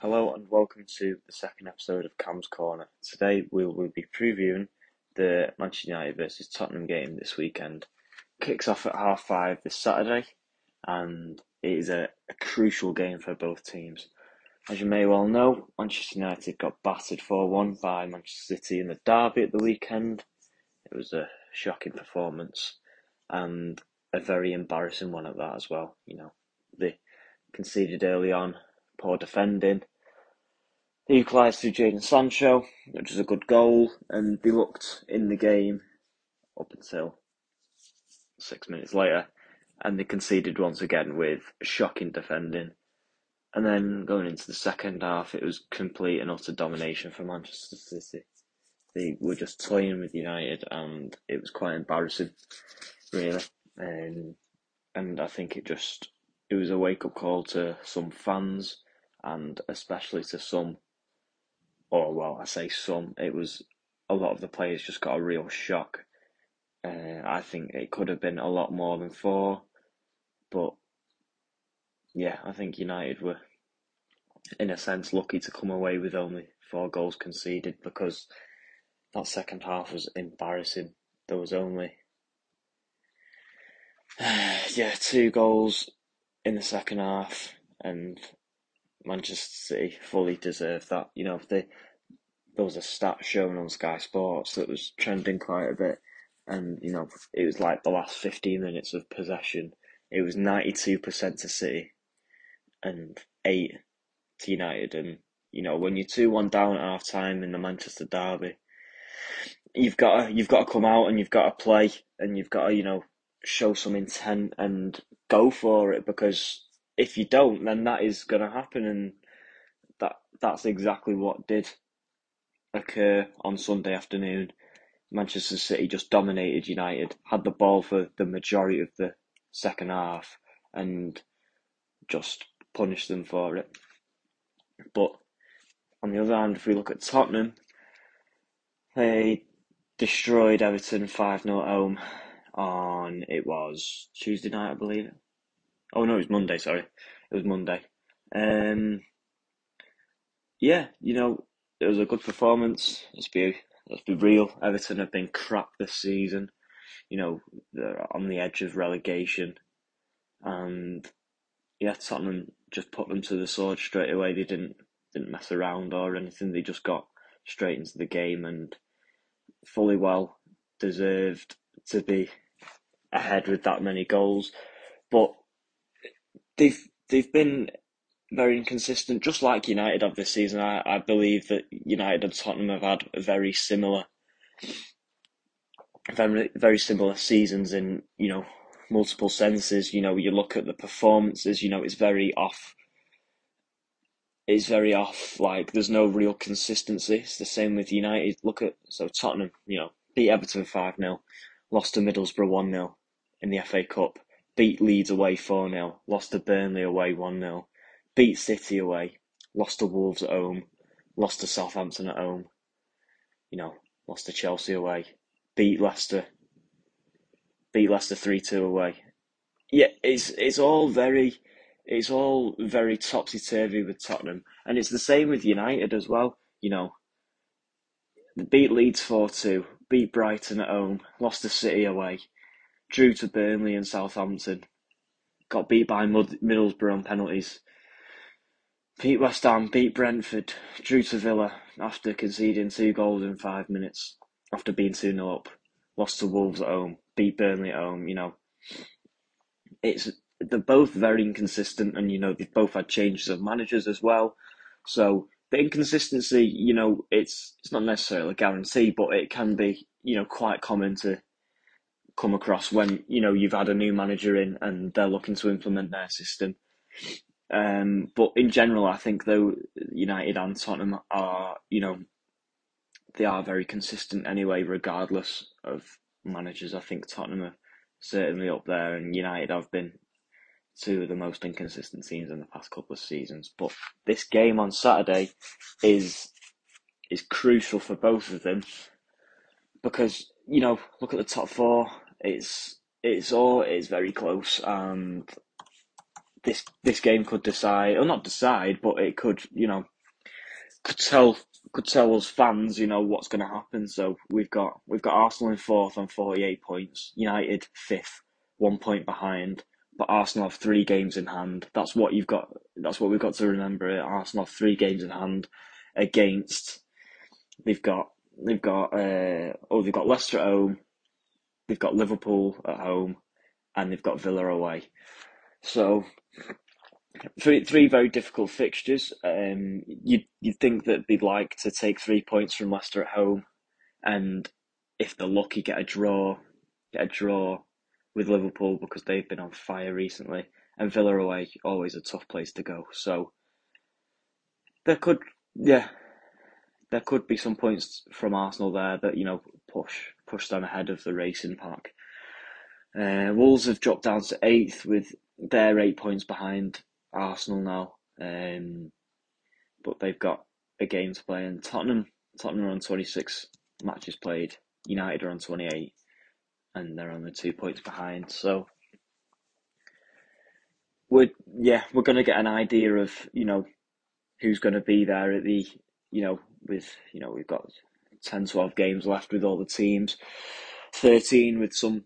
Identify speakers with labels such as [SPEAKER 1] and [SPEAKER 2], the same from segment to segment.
[SPEAKER 1] Hello and welcome to the second episode of Cam's Corner. Today we will be previewing the Manchester United versus Tottenham game this weekend. Kicks off at half five this Saturday and it is a, a crucial game for both teams. As you may well know, Manchester United got battered 4 1 by Manchester City in the derby at the weekend. It was a shocking performance and a very embarrassing one at that as well. You know, they conceded early on, poor defending. They equalised through Jadon Sancho, which was a good goal, and they looked in the game up until six minutes later, and they conceded once again with shocking defending. And then going into the second half, it was complete and utter domination for Manchester City. They were just toying with United, and it was quite embarrassing, really. Um, and I think it just it was a wake up call to some fans, and especially to some, or well, I say some. It was a lot of the players just got a real shock. Uh, I think it could have been a lot more than four, but yeah, I think United were, in a sense, lucky to come away with only four goals conceded because that second half was embarrassing. There was only, yeah, two goals in the second half, and Manchester City fully deserved that. You know, they, there was a stat shown on Sky Sports that was trending quite a bit, and you know, it was like the last 15 minutes of possession. It was 92% to City and 8 to United. And, you know, when you're 2 1 down at half time in the Manchester Derby, you've got to, you've got to come out and you've got to play and you've got to, you know, show some intent and go for it because if you don't, then that is going to happen. And that that's exactly what did occur on Sunday afternoon. Manchester City just dominated United, had the ball for the majority of the second half, and just punished them for it. But on the other hand, if we look at Tottenham, they destroyed Everton 5 0 home on, it was Tuesday night, I believe. Oh no, it was Monday, sorry. It was Monday. Um, yeah, you know, it was a good performance. Let's be let's be real. Everton have been crap this season. You know, they're on the edge of relegation, and yeah, Tottenham just put them to the sword straight away. They didn't didn't mess around or anything. They just got straight into the game and fully well deserved to be ahead with that many goals. But they've they've been very inconsistent, just like United have this season. I, I believe that United and Tottenham have had very similar, very very similar seasons in you know multiple senses. You know, you look at the performances. You know, it's very off. It's very off. Like there's no real consistency. It's the same with United. Look at so Tottenham. You know, beat Everton five 0 lost to Middlesbrough one 0 in the FA Cup, beat Leeds away four 0 lost to Burnley away one 0 beat City away, lost to Wolves at home, lost to Southampton at home, you know, lost to Chelsea away, beat Leicester, beat Leicester three two away. Yeah, it's it's all very it's all very topsy turvy with Tottenham, and it's the same with United as well. You know, beat Leeds four two, beat Brighton at home, lost to City away, drew to Burnley and Southampton, got beat by Middlesbrough on penalties, beat West Ham, beat Brentford, drew to Villa after conceding two goals in five minutes after being 2 0 up, lost to Wolves at home, beat Burnley at home. You know, it's they're both very inconsistent, and you know they've both had changes of managers as well. So the inconsistency, you know, it's it's not necessarily a guarantee, but it can be, you know, quite common to come across when you know you've had a new manager in and they're looking to implement their system um, but in general, I think though United and Tottenham are, you know, they are very consistent anyway, regardless of managers. I think Tottenham are certainly up there, and United have been two of the most inconsistent teams in the past couple of seasons. But this game on Saturday is is crucial for both of them because you know look at the top four. It's it's all it's very close, and this this game could decide, or not decide, but it could, you know, could tell could tell us fans, you know, what's going to happen. So we've got we've got Arsenal in fourth on forty eight points, United fifth, one point behind, but Arsenal have three games in hand. That's what you've got. That's what we've got to remember. Arsenal have three games in hand against. They've got they've got uh, oh they've got Leicester at home, they've got Liverpool at home, and they've got Villa away. So three three very difficult fixtures. Um, you you'd think that they'd like to take three points from Leicester at home, and if they're lucky, get a draw, get a draw with Liverpool because they've been on fire recently, and Villa away always a tough place to go. So there could yeah, there could be some points from Arsenal there that you know push push them ahead of the racing pack. Uh, Wolves have dropped down to eighth with their eight points behind Arsenal now, um, but they've got a game to play. And Tottenham, Tottenham are on twenty six matches played. United are on twenty eight, and they're only two points behind. So we're yeah we're going to get an idea of you know who's going to be there at the you know with you know we've got 10 12 games left with all the teams. 13 with some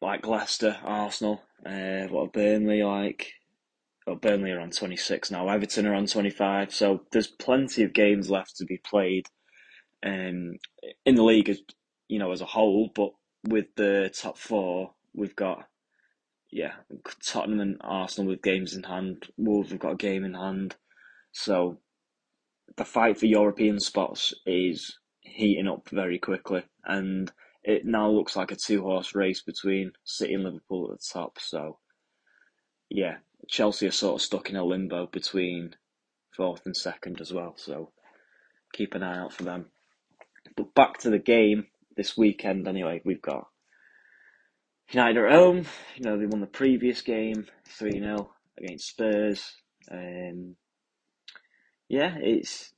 [SPEAKER 1] like Leicester Arsenal uh, what Burnley like well, Burnley are on 26 now. Everton are on 25 so there's plenty of games left to be played um, in the league as you know as a whole. But with the top four we've got yeah Tottenham and Arsenal with games in hand. Wolves have got a game in hand. So the fight for European spots is heating up very quickly, and it now looks like a two horse race between City and Liverpool at the top. So, yeah, Chelsea are sort of stuck in a limbo between fourth and second as well. So, keep an eye out for them. But back to the game this weekend, anyway, we've got United at home. You know, they won the previous game 3 0 against Spurs. Um, yeah, it's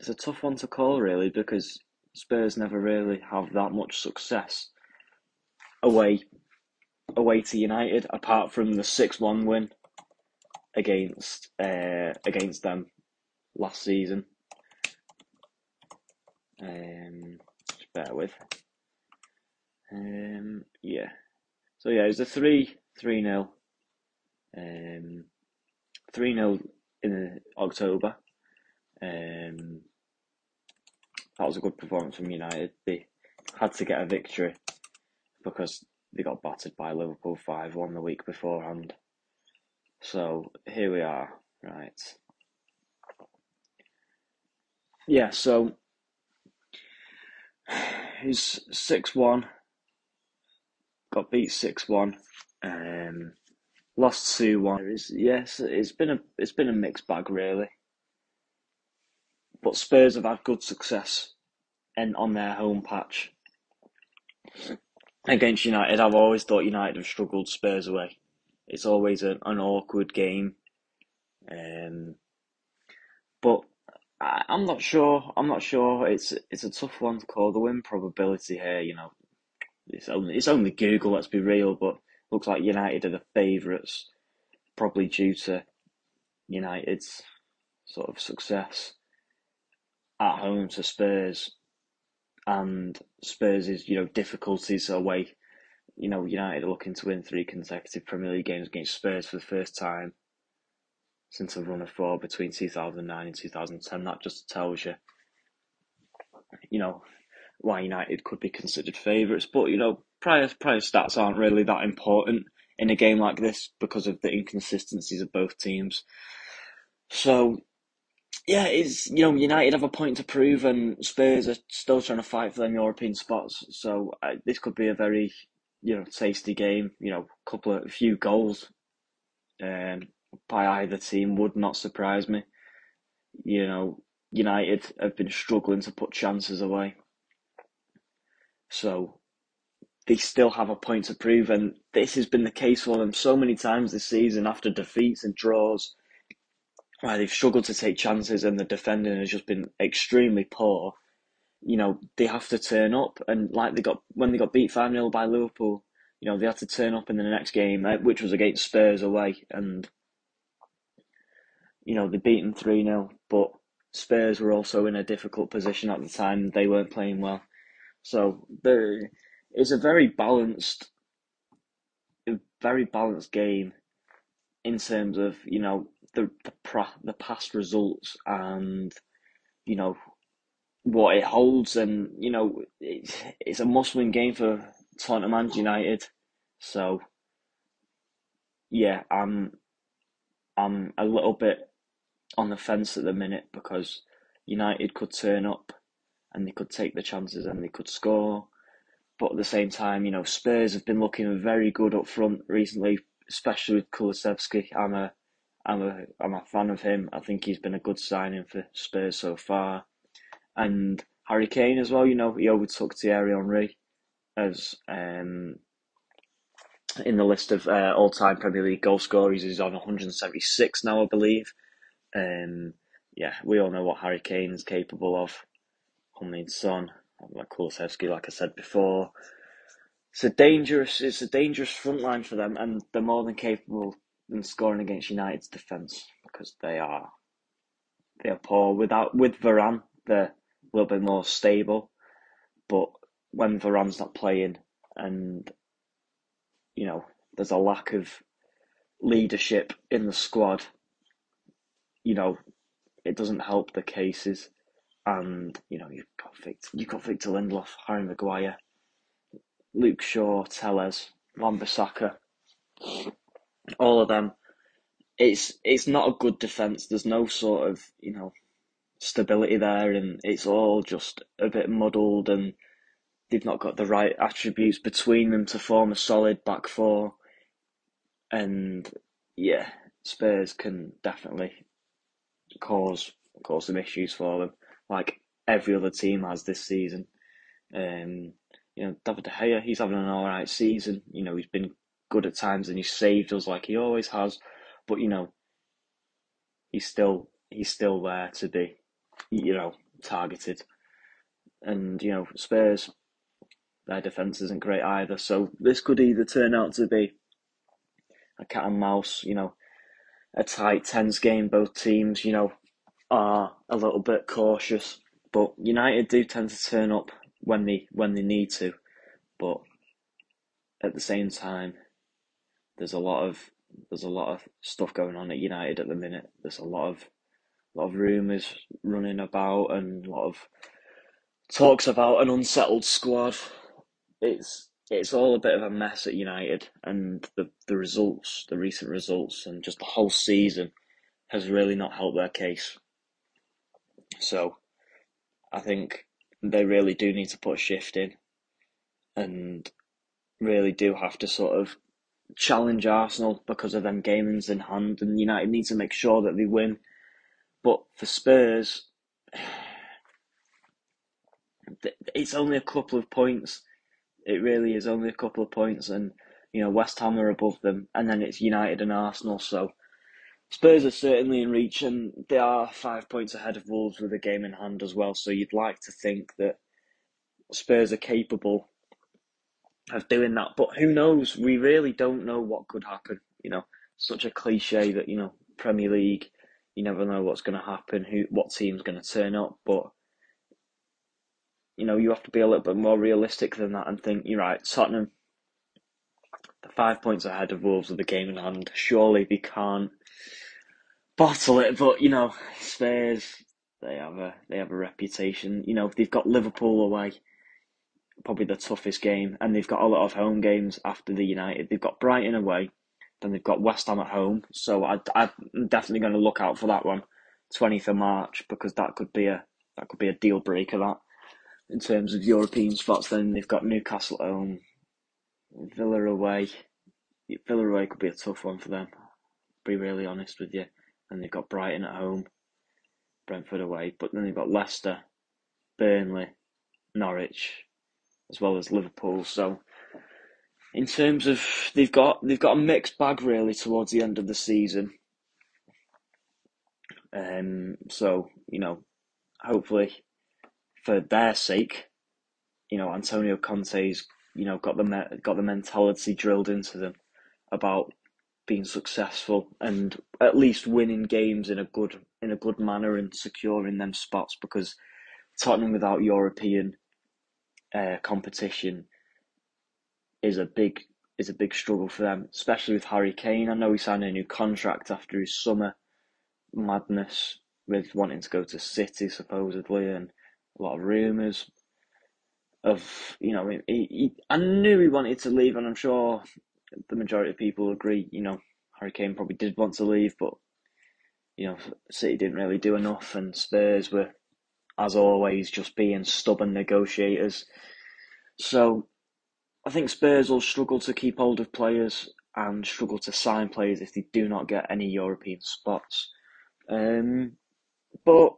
[SPEAKER 1] it's a tough one to call really because Spurs never really have that much success away away to United apart from the six one win against uh, against them last season. Um, just bear with. Um, yeah. So yeah, it was a three three nil. Um, three nil in October. Um, that was a good performance from United. They had to get a victory because they got battered by Liverpool 5 1 the week beforehand. So here we are, right. Yeah, so he's 6 1, got beat 6 1. Um, Lost two one. Yes, it's been a it's been a mixed bag really. But Spurs have had good success and on their home patch. Against United, I've always thought United have struggled Spurs away. It's always an, an awkward game. Um, but I, I'm not sure. I'm not sure. It's it's a tough one to call. The win probability here, you know, it's only it's only Google. Let's be real, but looks like United are the favourites, probably due to United's sort of success at home to Spurs and Spurs' you know difficulties away. You know, United are looking to win three consecutive Premier League games against Spurs for the first time since a run of four between 2009 and 2010. That just tells you, you know, why United could be considered favourites. But you know, prior prior stats aren't really that important in a game like this because of the inconsistencies of both teams. So yeah, it's you know United have a point to prove, and Spurs are still trying to fight for them European spots. So uh, this could be a very you know tasty game. You know, a couple of few goals um, by either team would not surprise me. You know, United have been struggling to put chances away. So they still have a point to prove, and this has been the case for them so many times this season after defeats and draws, where they've struggled to take chances and the defending has just been extremely poor. You know, they have to turn up, and like they got when they got beat 5 0 by Liverpool, you know, they had to turn up in the next game, uh, which was against Spurs away, and you know they beat them three 0 But Spurs were also in a difficult position at the time; they weren't playing well, so the it's a very balanced, a very balanced game in terms of you know the the, pra- the past results and you know what it holds, and you know it's it's a must-win game for Tottenham and United. So yeah, I'm I'm a little bit on the fence at the minute because United could turn up and they could take the chances and they could score. But at the same time, you know, Spurs have been looking very good up front recently, especially with Kulusevski. I'm a I'm a I'm a fan of him. I think he's been a good signing for Spurs so far. And Harry Kane as well, you know, he overtook Thierry Henry as um, in the list of uh, all-time Premier League goal scorers. He's on 176 now, I believe. Um, yeah, we all know what Harry Kane is capable of. Heung-min Son, like Kulusevski, like I said before. It's a dangerous, it's a dangerous front line for them, and they're more than capable in scoring against United's defence because they are they are poor. Without with Varane, they're a little bit more stable, but when Varane's not playing and you know, there's a lack of leadership in the squad. You know, it doesn't help the cases, and you know you've got Victor, you've got Victor Lindelof, Harry Maguire, Luke Shaw, Telles, Wan-Bissaka, all of them. It's it's not a good defense. There's no sort of you know stability there, and it's all just a bit muddled and they've not got the right attributes between them to form a solid back four. And yeah, Spurs can definitely cause cause some issues for them, like every other team has this season. Um, you know, David De Gea, he's having an all right season. You know, he's been good at times and he saved us like he always has. But you know, he's still he's still there to be, you know, targeted. And you know, Spurs their defence isn't great either. So this could either turn out to be a cat and mouse, you know, a tight, tense game. Both teams, you know, are a little bit cautious, but United do tend to turn up when they when they need to. But at the same time, there's a lot of there's a lot of stuff going on at United at the minute. There's a lot of lot of rumours running about and a lot of talks about an unsettled squad it's it's all a bit of a mess at United, and the the results, the recent results, and just the whole season has really not helped their case. So, I think they really do need to put a shift in, and really do have to sort of challenge Arsenal because of them games in hand, and United need to make sure that they win. But for Spurs, it's only a couple of points it really is only a couple of points, and you know West Ham are above them, and then it's United and Arsenal. So Spurs are certainly in reach, and they are five points ahead of Wolves with a game in hand as well. So you'd like to think that Spurs are capable of doing that, but who knows? We really don't know what could happen. You know, such a cliche that you know Premier League, you never know what's going to happen, who what team's going to turn up, but you know, you have to be a little bit more realistic than that and think, you're right, Tottenham, the five points ahead of Wolves with the game in hand. Surely they can't bottle it, but you know, Spurs, they have a they have a reputation. You know, they've got Liverpool away, probably the toughest game, and they've got a lot of home games after the United. They've got Brighton away, then they've got West Ham at home. So I, I'm definitely going to look out for that one, 20th of March, because that could be a that could be a deal breaker. That in terms of European spots. Then they've got Newcastle at home, Villa away. Villa away could be a tough one for them. Be really honest with you. And they've got Brighton at home, Brentford away, but then they've got Leicester, Burnley, Norwich, as well as Liverpool. So, in terms of they've got they've got a mixed bag really towards the end of the season. Um, so you know, hopefully for their sake, you know, Antonio Conte's you know got the got the mentality drilled into them about being successful and at least winning games in a good in a good manner and securing them spots because Tottenham without European uh, competition is a big is a big struggle for them, especially with Harry Kane. I know he signed a new contract after his summer madness with wanting to go to City supposedly and a lot of rumours of you know he, he I knew he wanted to leave and I'm sure the majority of people agree you know Harry Kane probably did want to leave but you know City didn't really do enough and Spurs were as always just being stubborn negotiators so I think Spurs will struggle to keep hold of players and struggle to sign players if they do not get any European spots. Um, but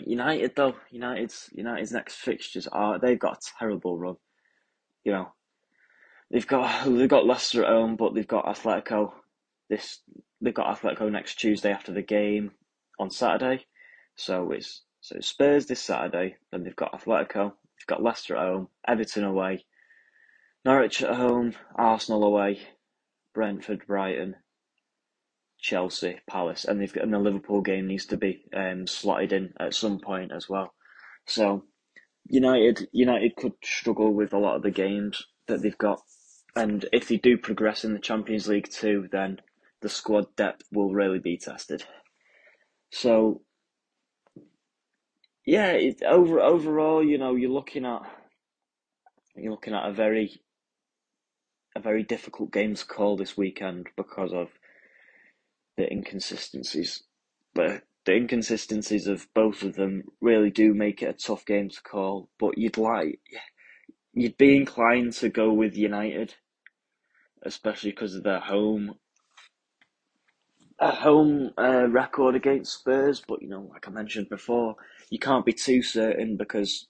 [SPEAKER 1] United though, United's United's next fixtures are they've got a terrible run. You know, they've got they've got Leicester at home, but they've got Atletico this they've got Atletico next Tuesday after the game on Saturday. So it's so Spurs this Saturday, then they've got Atletico, they've got Leicester at home, Everton away, Norwich at home, Arsenal away, Brentford, Brighton, Chelsea, Palace, and they've got and the Liverpool game needs to be um, slotted in at some point as well. So United United could struggle with a lot of the games that they've got, and if they do progress in the Champions League too, then the squad depth will really be tested. So yeah, it, over overall, you know, you're looking at you're looking at a very a very difficult game to call this weekend because of the inconsistencies. But the inconsistencies of both of them really do make it a tough game to call. But you'd like, you'd be inclined to go with United, especially because of their home, a home uh, record against Spurs. But you know, like I mentioned before, you can't be too certain because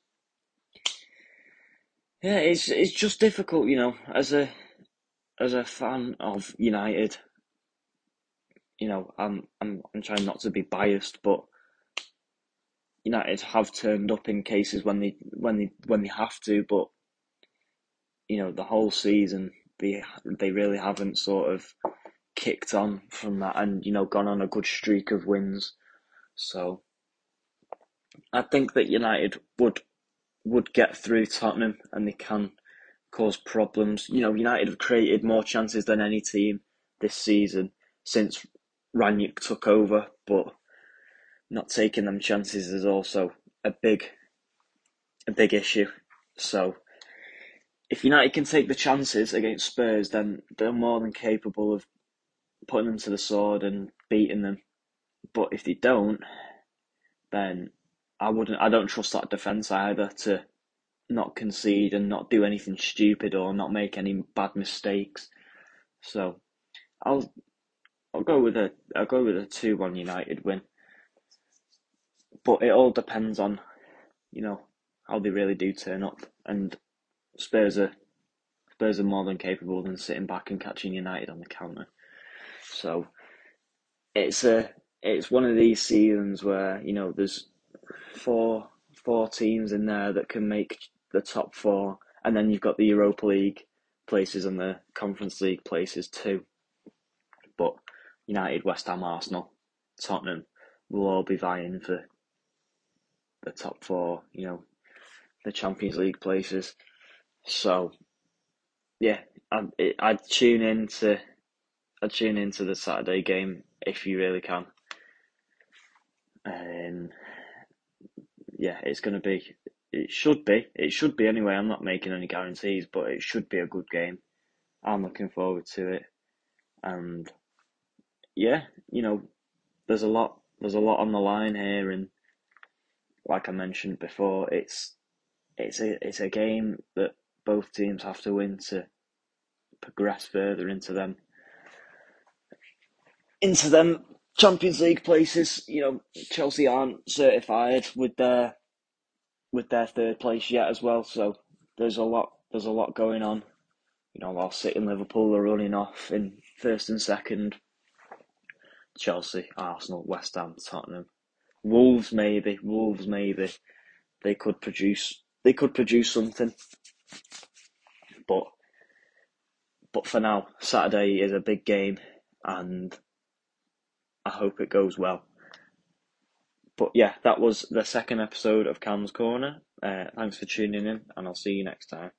[SPEAKER 1] yeah, it's it's just difficult. You know, as a as a fan of United, you know, I'm I'm I'm trying not to be biased, but United have turned up in cases when they when they when they have to, but you know, the whole season they they really haven't sort of kicked on from that and you know gone on a good streak of wins. So I think that United would would get through Tottenham and they can cause problems. You know, United have created more chances than any team this season since Rangnick took over, but not taking them chances is also a big a big issue. So if United can take the chances against Spurs, then they're more than capable of putting them to the sword and beating them. But if they don't, then I wouldn't. I don't trust that defence either to not concede and not do anything stupid or not make any bad mistakes. So I'll I'll go with a I'll go with a two one United win. But it all depends on, you know, how they really do turn up. And Spurs are Spurs are more than capable than sitting back and catching United on the counter. So it's a it's one of these seasons where, you know, there's four four teams in there that can make the top four and then you've got the Europa League places and the Conference League places too. But United, West Ham, Arsenal, Tottenham will all be vying for the top four, you know, the Champions League places. So, yeah, I'd, I'd tune in to, I'd tune into the Saturday game if you really can. Um, yeah, it's going to be, it should be, it should be anyway. I'm not making any guarantees, but it should be a good game. I'm looking forward to it. And yeah, you know, there's a lot there's a lot on the line here, and like I mentioned before, it's it's a it's a game that both teams have to win to progress further into them into them Champions League places. You know, Chelsea aren't certified with their with their third place yet as well, so there's a lot there's a lot going on. You know, while City and Liverpool are running off in first and second, Chelsea, Arsenal, West Ham, Tottenham, Wolves maybe, Wolves maybe they could produce they could produce something. But but for now, Saturday is a big game, and I hope it goes well. But yeah, that was the second episode of Cam's Corner. Uh, thanks for tuning in, and I'll see you next time.